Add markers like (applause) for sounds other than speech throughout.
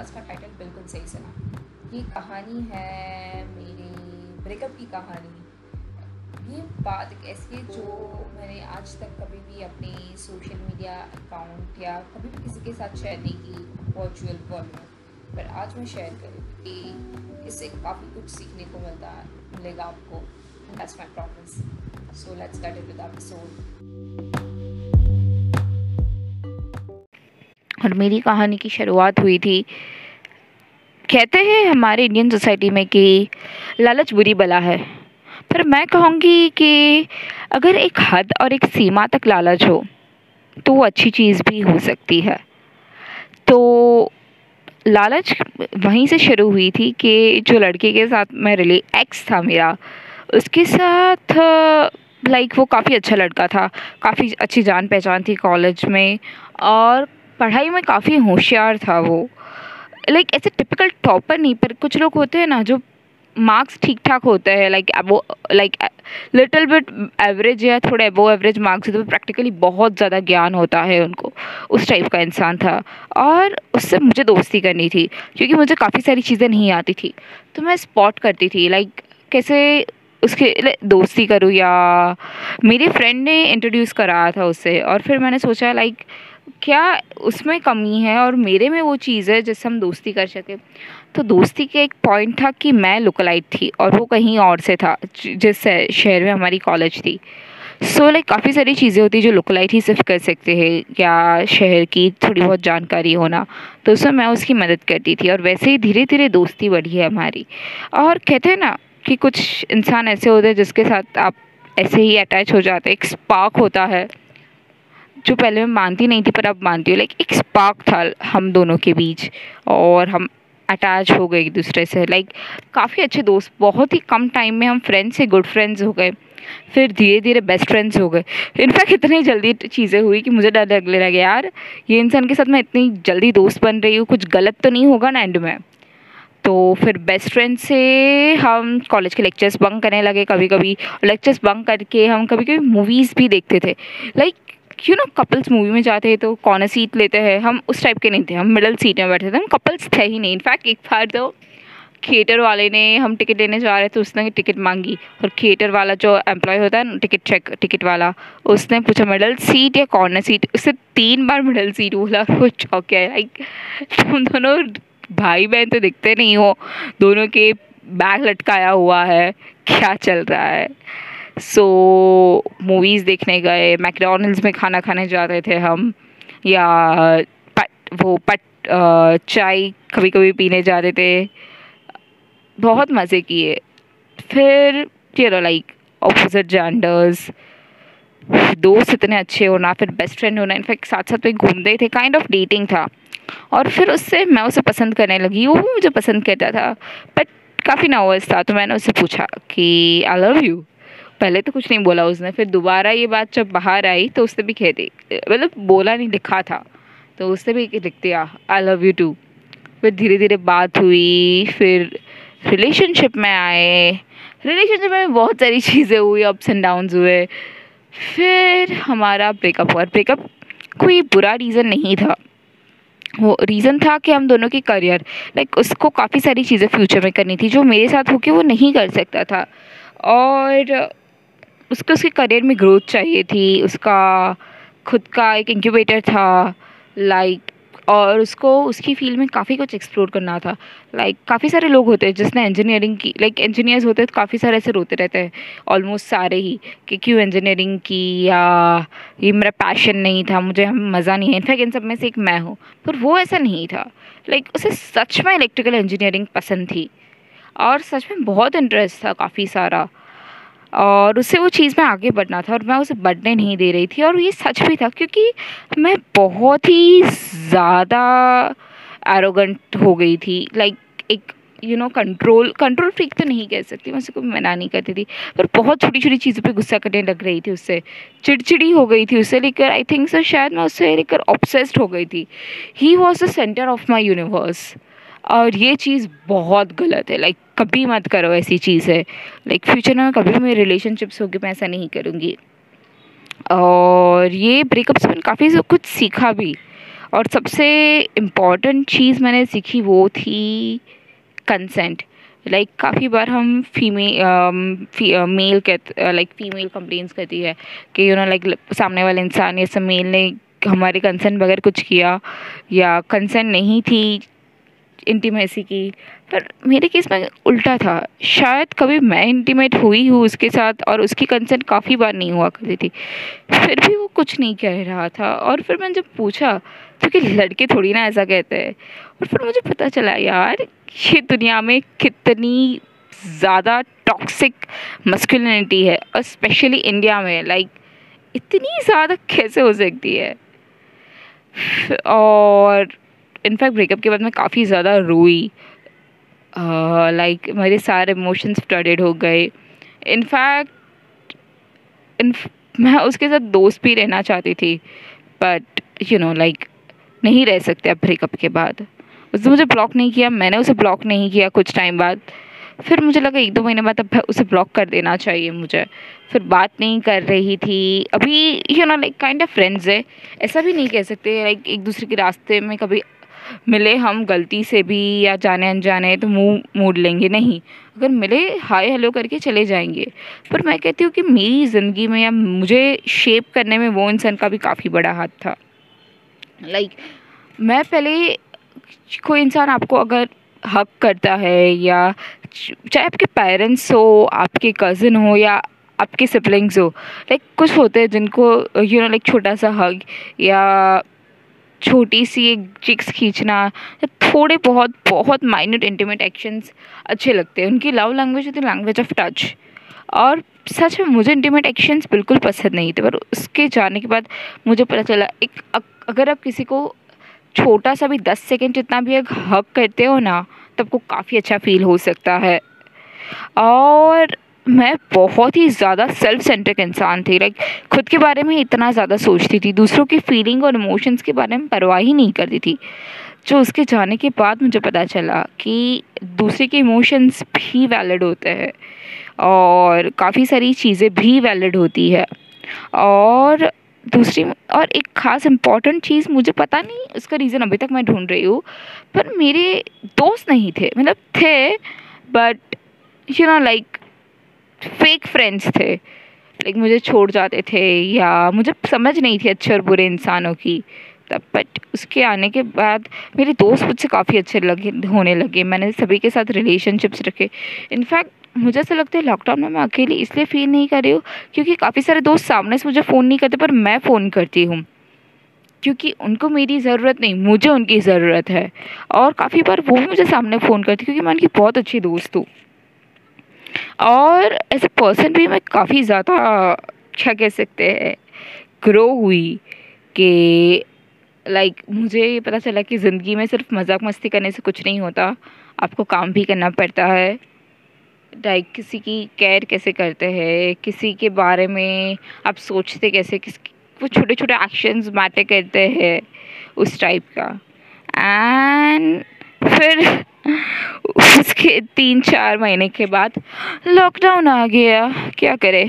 Podcast का title बिल्कुल सही सुना। ये कहानी है मेरी ब्रेकअप की कहानी। ये बात ऐसी है जो मैंने आज तक कभी भी अपने सोशल मीडिया अकाउंट या कभी भी किसी के साथ शेयर नहीं की वर्चुअल वर्ल्ड में। पर आज मैं शेयर करूँ कि इससे काफ़ी कुछ सीखने को मिलता मिलेगा आपको। That's my promise so let's get it with episode और मेरी कहानी की शुरुआत हुई थी कहते हैं हमारे इंडियन सोसाइटी में कि लालच बुरी बला है। पर मैं कहूँगी कि अगर एक हद और एक सीमा तक लालच हो तो वो अच्छी चीज़ भी हो सकती है। तो लालच वहीं से शुरू हुई थी कि जो लड़के के साथ मैं रिले एक्स था मेरा, उसके साथ लाइक वो काफ़ी अच्छा लड़का था, काफ़ी अच्छी जान पहचान थी कॉलेज में, और पढ़ाई में काफ़ी होशियार था वो। लाइक ऐसे टिपिकल टॉपर नहीं, पर कुछ लोग होते हैं ना जो मार्क्स ठीक ठाक होते हैं लाइक वो लाइक लिटिल बिट एवरेज या थोड़े अबो एवरेज मार्क्स होते प्रैक्टिकली बहुत ज़्यादा ज्ञान होता है उनको। उस टाइप का इंसान था। और उससे मुझे दोस्ती करनी थी, क्योंकि मुझे काफ़ी सारी चीज़ें नहीं आती थी। तो मैं स्पॉट करती थी लाइक कैसे उसके दोस्ती करूँ या मेरे फ्रेंड ने इंट्रोड्यूस कराया था उससे और फिर मैंने सोचा लाइक क्या उसमें कमी है और मेरे में वो चीज़ है जिससे हम दोस्ती कर सकें? तो दोस्ती का एक पॉइंट था कि मैं लुकलाइट थी और वो कहीं और से था जिस शहर में हमारी कॉलेज थी। सो so, लाइक काफ़ी सारी चीज़ें होती जो लुकलाइट ही सिर्फ़ कर सकते हैं या शहर की थोड़ी बहुत जानकारी होना। तो उसमें मैं उसकी मदद करती थी और वैसे ही धीरे धीरे दोस्ती बढ़ी है हमारी। और कहते हैं ना कि कुछ इंसान ऐसे होते हैं जिसके साथ आप ऐसे ही अटैच हो जाते हैं एक स्पार्क होता है। जो पहले मैं मानती नहीं थी, पर अब मानती हूँ। लाइक एक स्पार्क था हम दोनों के बीच, और हम अटैच हो गए एक दूसरे से। लाइक काफ़ी अच्छे दोस्त, बहुत ही कम टाइम में हम फ्रेंड्स से गुड फ्रेंड्स हो गए। फिर धीरे धीरे बेस्ट फ्रेंड्स हो गए। इनफैक्ट इतनी जल्दी चीज़ें हुई कि मुझे डर लगने लगे, यार, ये इंसान के साथ मैं इतनी जल्दी दोस्त बन रही हूँ, कुछ गलत तो नहीं होगा ना एंड में? तो फिर बेस्ट फ्रेंड से हम कॉलेज के लेक्चर्स बंक करने लगे कभी कभी लेक्चर्स बंक करके हम कभी कभी मूवीज़ भी देखते थे। Like you know couples movie में जाते हैं तो कॉर्नर सीट लेते हैं? हम उस टाइप के नहीं थे, हम मिडल सीट में बैठे थे, हम कपल्स थे ही नहीं। इनफैक्ट एक बार तो थिएटर वाले ने हम टिकट लेने जा रहे थे, उसने टिकट मांगी। और थिएटर वाला जो एम्प्लॉय होता है ना टिकट चेक टिकट वाला, उसने पूछा मिडल सीट या कॉर्नर सीट उससे तीन बार मिडल सीट बोला, वो है। लाइक तुम दोनों भाई बहन तो दिखते नहीं हो। दोनों के बैग लटकाया हुआ है। क्या चल रहा है? सो मूवीज़ देखने गए मैकडोनल्ड्स में खाना खाने जाते थे हम, या पट, वो पट चाय कभी कभी पीने जाते थे। बहुत मज़े किए। फिर यू लाइक ऑपोजिट जेंडर्स दोस्त इतने अच्छे होना, फिर बेस्ट फ्रेंड होना इनफैक्ट साथ साथ में घूमते थे काइंड ऑफ़ डेटिंग था। और फिर उससे मैं उसे पसंद करने लगी, वो भी मुझे पसंद करता था। बट काफ़ी नर्वस था तो मैंने उससे पूछा कि आई लव यू पहले तो कुछ नहीं बोला उसने, फिर दोबारा ये बात जब बाहर आई तो उसने भी कह दी मतलब बोला नहीं, लिखा था। तो उसने भी लिख दिया आई लव यू टू फिर धीरे धीरे बात हुई, फिर रिलेशनशिप में आए। रिलेशनशिप में बहुत सारी (laughs) चीज़ें हुई अप्स एंड डाउन्स हुए। फिर हमारा ब्रेकअप हुआ ब्रेकअप कोई बुरा रीज़न नहीं था। वो रीज़न था कि हम दोनों की करियर लाइक उसको काफ़ी सारी चीज़ें फ्यूचर में करनी थी, जो मेरे साथ होके वो नहीं कर सकता था। और उसको उसके करियर में ग्रोथ चाहिए थी, उसका खुद का एक इंक्यूबेटर था लाइक और उसको, उसकी फ़ील्ड में काफ़ी कुछ एक्सप्लोर करना था। लाइक काफ़ी सारे लोग होते हैं जिसने इंजीनियरिंग की लाइक इंजीनियर्स होते हैं तो काफ़ी सारे ऐसे रोते रहते हैं ऑलमोस्ट सारे ही, कि क्यों इंजीनियरिंग की या ये मेरा पैशन नहीं था, मुझे मज़ा नहीं है। इनफैक्ट इन सब में से एक मैं हूँ, पर वो ऐसा नहीं था। लाइक उसे सच में इलेक्ट्रिकल इंजीनियरिंग पसंद थी, और सच में बहुत इंटरेस्ट था काफ़ी सारा। और उससे वो चीज़ में आगे बढ़ना था और मैं उसे बढ़ने नहीं दे रही थी और ये सच भी था क्योंकि मैं बहुत ही ज़्यादा एरोगेंट हो गई थी लाइक एक you know control control freak तो नहीं कह सकती, मैं उसे कोई मना नहीं करती थी, पर बहुत छोटी छोटी चीज़ों पे गुस्सा करने लग रही थी उससे, चिड़चिड़ी हो गई थी उससे लेकर आई थिंक सर शायद मैं उससे लेकर ऑब्सेस्ड हो गई थी। He was the centre of my universe और ये चीज़ बहुत गलत है। लाइक कभी मत करो ऐसी चीज़। है लाइक फ्यूचर में कभी मेरे रिलेशनशिप्स होगी मैं ऐसा नहीं करूँगी। और ये ब्रेकअप से मैंने काफ़ी कुछ सीखा भी। और सबसे इंपॉर्टेंट चीज़ मैंने सीखी वो थी कंसेंट लाइक like, काफ़ी बार हम फीमेल मेल कहते लाइक फीमेल कंप्लेंट्स करती है कि यू नो लाइक सामने वाले इंसान या सब मेल ने हमारे कंसेंट बगैर कुछ किया या कंसेंट नहीं थी इंटीमेसी की। पर मेरे केस में उल्टा था। शायद कभी मैं इंटीमेट हुई हूँ उसके साथ और उसकी कंसेंट काफ़ी बार नहीं हुआ करती थी। फिर भी वो कुछ नहीं कह रहा था। और फिर मैंने जब पूछा क्योंकि लड़के थोड़ी ना ऐसा कहते हैं? और फिर मुझे पता चला, यार, ये दुनिया में कितनी ज़्यादा टॉक्सिक मस्कुलिनिटी है और स्पेशली इंडिया में। लाइक इतनी ज़्यादा कैसे हो सकती है? और इनफैक्ट ब्रेकअप के बाद मैं काफ़ी ज़्यादा रोई। लाइक uh, मेरे सारे इमोशंस फ्लडेड हो गए। इनफैक्ट इन मैं उसके साथ दोस्त भी रहना चाहती थी। बट यू नो लाइक नहीं रह सकते अब ब्रेकअप के बाद। उसने मुझे ब्लॉक नहीं किया मैंने उसे ब्लॉक नहीं किया कुछ टाइम बाद। फिर मुझे लगा एक दो महीने बाद अब उसे ब्लॉक कर देना चाहिए मुझे। फिर बात नहीं कर रही थी। अभी you know like kind of friends है। ऐसा भी नहीं कह सकते लाइक एक दूसरे के रास्ते में कभी मिले हम गलती से भी या जाने अनजाने तो मुँह मोड़ लेंगे। नहीं अगर मिले हाय हेलो करके चले जाएँगे। पर मैं कहती हूँ कि मेरी ज़िंदगी में या मुझे शेप करने में वो इंसान का भी काफ़ी बड़ा हाथ था। लाइक like, मैं पहले कोई इंसान आपको अगर हक करता है या चाहे आपके पेरेंट्स हो आपके कज़न हो या आपके सिबलिंग्स हो लाइक कुछ होते हैं जिनको यू नो लाइक छोटा सा हग या छोटी सी एक चिक्स खींचना, थोड़े बहुत बहुत माइन्यूट इंटीमेट एक्शंस अच्छे लगते हैं। उनकी लव लैंग्वेज होती लैंग्वेज ऑफ़ टच और सच में मुझे इंटीमेट एक्शंस बिल्कुल पसंद नहीं थे, पर उसके जाने के बाद मुझे पता चला, एक अगर आप किसी को छोटा सा भी दस सेकेंड जितना भी एक हक करते हो ना, तब को काफ़ी अच्छा फील हो सकता है। और मैं बहुत ही ज़्यादा सेल्फ सेंट्रिक इंसान थी। लाइक खुद के बारे में इतना ज़्यादा सोचती थी। दूसरों की फीलिंग और इमोशंस के बारे में परवाह ही नहीं करती थी। जो उसके जाने के बाद मुझे पता चला कि दूसरे के इमोशंस भी वैलिड होते हैं और काफ़ी सारी चीज़ें भी वैलिड होती है। और दूसरी और एक ख़ास इंपॉर्टेंट चीज़ मुझे पता नहीं, उसका रीज़न अभी तक मैं ढूंढ रही हूँ, पर मेरे दोस्त नहीं थे। मतलब थे but you know like fake friends थे। लाइक मुझे छोड़ जाते थे या मुझे समझ नहीं थी अच्छे और बुरे इंसानों की। तब बट उसके आने के बाद मेरे दोस्त मुझसे काफ़ी अच्छे लगे, होने लगे। मैंने सभी के साथ रिलेशनशिप्स रखे। इनफैक्ट मुझे ऐसा लगता है लॉकडाउन में मैं अकेली इसलिए फील नहीं कर रही हूँ क्योंकि काफ़ी सारे दोस्त सामने से मुझे फ़ोन नहीं करते, पर मैं फ़ोन करती हूँ। क्योंकि उनको मेरी ज़रूरत नहीं, मुझे उनकी ज़रूरत है। और काफ़ी बार वो भी मुझे सामने फ़ोन करती क्योंकि मैं उनकी बहुत अच्छी दोस्त हूँ। और एज ए पर्सन भी मैं काफ़ी ज़्यादा अच्छा कह सकते हैं ग्रो हुई कि लाइक like, मुझे ये पता चला कि ज़िंदगी में सिर्फ़ मज़ाक मस्ती करने से कुछ नहीं होता आपको काम भी करना पड़ता है। लाइक किसी की केयर कैसे करते हैं किसी के बारे में आप सोचते कैसे किस वो छोटे छोटे एक्शंस मैटर करते हैं उस टाइप का। एंड फिर उसके तीन चार महीने के बाद लॉकडाउन आ गया। क्या करे?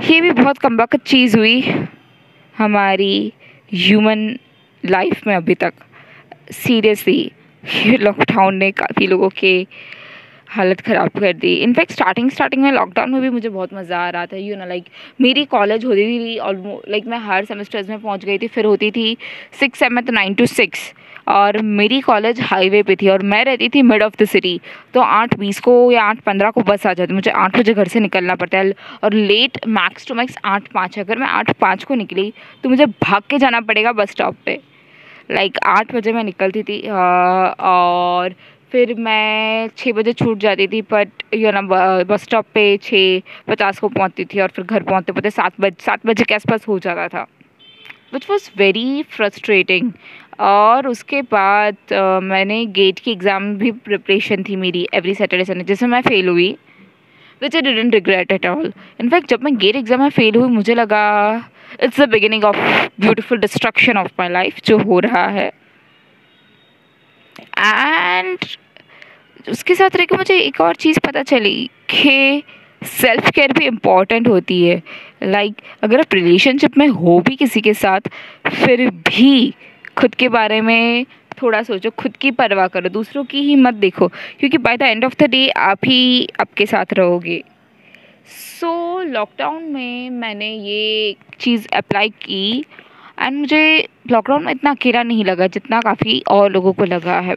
ये भी बहुत कम चीज़ हुई हमारी ह्यूमन लाइफ में अभी तक। सीरियसली ये लॉकडाउन ने काफ़ी लोगों के हालत ख़राब कर दी। इनफैक्ट स्टार्टिंग स्टार्टिंग में लॉकडाउन में भी मुझे बहुत मज़ा आ रहा था। यू नो लाइक मेरी कॉलेज होती थी ऑलमोस्ट लाइक मैं हर सेमेस्टर्स में पहुँच गई थी। फिर होती थी six seventh nine two six और मेरी कॉलेज हाईवे पे थी और मैं रहती थी मिड ऑफ़ द सिटी तो आठ बीस को या आठ पंद्रह को बस आ जाती मुझे आठ बजे घर से निकलना पड़ता है और लेट मैक्स टू मैक्स आठ पाँच, अगर मैं आठ पाँच को निकली तो मुझे भाग के जाना पड़ेगा बस स्टॉप पर लाइक आठ बजे मैं निकलती थी और फिर मैं छः बजे छूट जाती थी बट यू ना बस स्टॉप पे छः पचास को पहुँचती थी और फिर घर पहुँचते पहुँचते सात बज, सात बजे के आसपास हो जाता था। विच वॉज़ वेरी फ्रस्ट्रेटिंग और उसके बाद मैंने गेट की एग्ज़ाम भी प्रिपरेशन थी मेरी एवरी सैटरडे संडे जिसमें मैं फ़ेल हुई which I didn't regret at all in fact जब मैं गेट एग्ज़ाम में फ़ेल हुई मुझे लगा it's the beginning of beautiful destruction of my life जो हो रहा है। एंड उसके साथ रह मुझे एक और चीज़ पता चली कि सेल्फ केयर भी इंपॉर्टेंट होती है। लाइक like, अगर आप रिलेशनशिप में हो भी किसी के साथ फिर भी खुद के बारे में थोड़ा सोचो खुद की परवाह करो दूसरों की ही मत देखो क्योंकि by the end of the day आप ही आपके साथ रहोगे। सो so, लॉकडाउन में मैंने ये चीज़ अप्लाई की एंड मुझे लॉकडाउन में इतना अकेला नहीं लगा जितना काफ़ी और लोगों को लगा है।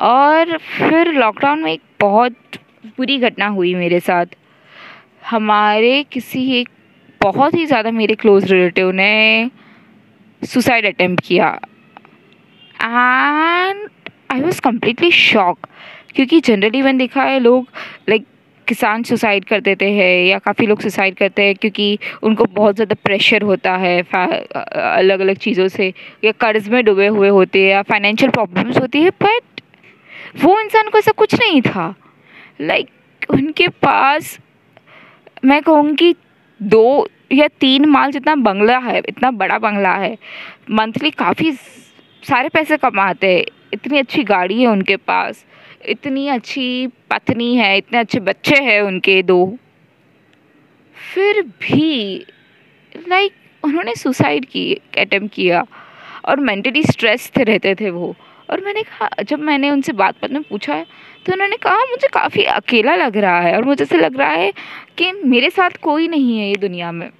और फिर लॉकडाउन में एक बहुत बुरी घटना हुई मेरे साथ। हमारे किसी एक बहुत ही ज़्यादा मेरे क्लोज रिलेटिव ने सुसाइड अटेम्प्ट किया। And I was completely shock क्योंकि जनरली मैंने देखा है लोग लाइक किसान सुसाइड कर देते हैं या काफ़ी लोग सुसाइड करते हैं क्योंकि उनको बहुत ज़्यादा प्रेशर होता है अलग अलग चीज़ों से या कर्ज में डूबे हुए होते हैं या फाइनेंशियल प्रॉब्लम्स होती है बट वो इंसान को ऐसा कुछ नहीं था। लाइक like, उनके पास मैं कहूँगी दो या तीन माल जितना बंगला है, इतना बड़ा बंगला है मंथली काफ़ी सारे पैसे कमाते हैं। इतनी अच्छी गाड़ी है उनके पास, इतनी अच्छी पत्नी है, इतने अच्छे बच्चे हैं उनके दो। फिर भी लाइक उन्होंने सुसाइड की अटेम्प्ट किया, और मेंटली स्ट्रेस रहते थे वो। और मैंने कहा, जब मैंने उनसे बात बात में पूछा तो उन्होंने कहा, मुझे काफ़ी अकेला लग रहा है, और मुझे ऐसे लग रहा है कि मेरे साथ कोई नहीं है ये दुनिया में।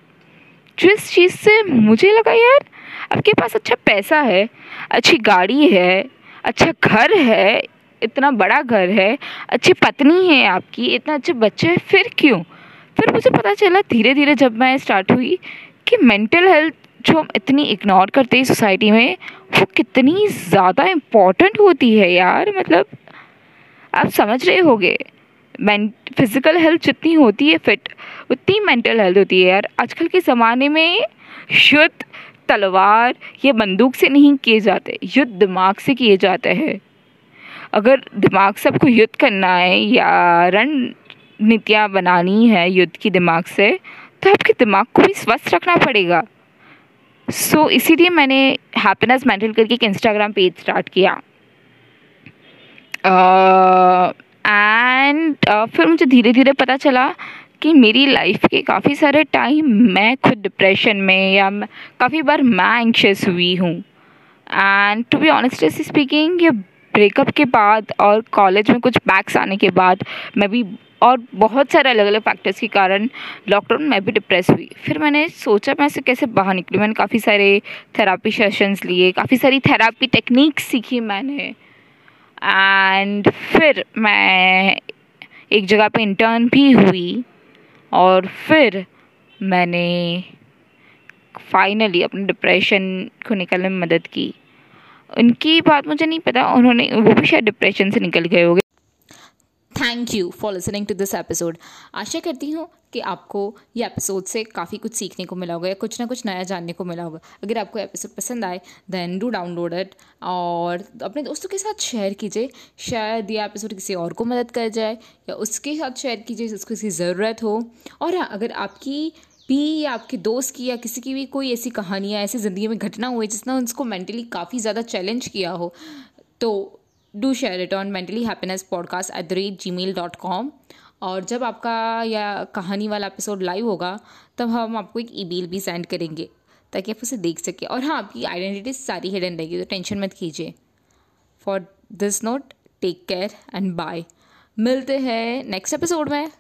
जिस चीज़ से मुझे लगा, यार, आपके पास अच्छा पैसा है, अच्छी गाड़ी है अच्छा घर है, इतना बड़ा घर है, अच्छी पत्नी है आपकी, इतना अच्छे बच्चे हैं, फिर क्यों? फिर मुझे पता चला धीरे धीरे जब मैं स्टार्ट हुई कि मेंटल हेल्थ जो हम इतनी इग्नोर करते हैं सोसाइटी में, वो कितनी ज़्यादा इंपॉर्टेंट होती है यार मतलब आप समझ रहे होगे। फ़िज़िकल हेल्थ जितनी होती है फिट उतनी मेंटल हेल्थ होती है यार। आजकल के ज़माने में युद्ध तलवार या बंदूक से नहीं किए जाते युद्ध दिमाग से किए जाते हैं। अगर दिमाग से आपको युद्ध करना है या रणनीतियाँ बनानी है युद्ध की दिमाग से तो आपके दिमाग को भी स्वस्थ रखना पड़ेगा। सो so, इसीलिए मैंने हैप्पीनेस मेंटल करके एक इंस्टाग्राम पेज स्टार्ट किया। एंड uh, फिर मुझे धीरे धीरे पता चला कि मेरी लाइफ के काफ़ी सारे टाइम मैं खुद डिप्रेशन में या काफ़ी बार मैं एंक्शस हुई हूँ। And to be honestly speaking ये ब्रेकअप के बाद और कॉलेज में कुछ बैक्स आने के बाद मैं भी और बहुत सारे अलग अलग फैक्टर्स के कारण लॉकडाउन में भी डिप्रेस हुई। फिर मैंने सोचा मैं इसे कैसे बाहर निकली? मैंने काफ़ी सारे थेरापी सेशंस लिए काफ़ी सारी थेरापी टेक्निक सीखी मैंने। एंड फिर मैं एक जगह पे इंटर्न भी हुई और फिर मैंने फाइनली अपने डिप्रेशन को निकलने में मदद की। उनकी बात मुझे नहीं पता, उन्होंने, वो भी शायद डिप्रेशन से निकल गए होंगे। Thank you for listening to this episode आशा करती हूँ कि आपको ये एपिसोड से काफ़ी कुछ सीखने को मिला होगा या कुछ ना कुछ नया जानने को मिला होगा। अगर आपको एपिसोड पसंद आए देन डू डाउनलोड इट और अपने दोस्तों के साथ शेयर कीजिए। शायद ये एपिसोड किसी और को मदद कर जाए या उसके साथ शेयर कीजिए जिसको इसकी ज़रूरत हो। और हाँ अगर आपकी भी या आपके दोस्त की या किसी की भी कोई ऐसी कहानी या ऐसी ज़िंदगी में घटना हुई जिसने उसको मेंटली काफ़ी ज़्यादा चैलेंज किया हो तो do share it on mentally happiness podcast at the rate gmail dot com और जब आपका या कहानी वाला एपिसोड लाइव होगा, तब हम आपको एक ईमेल भी सेंड करेंगे, ताकि आप उसे देख सकें। और हाँ आपकी आइडेंटिटी सारी हिडन रहेगी तो टेंशन मत कीजिए। For this note take care and bye मिलते हैं नेक्स्ट एपिसोड में।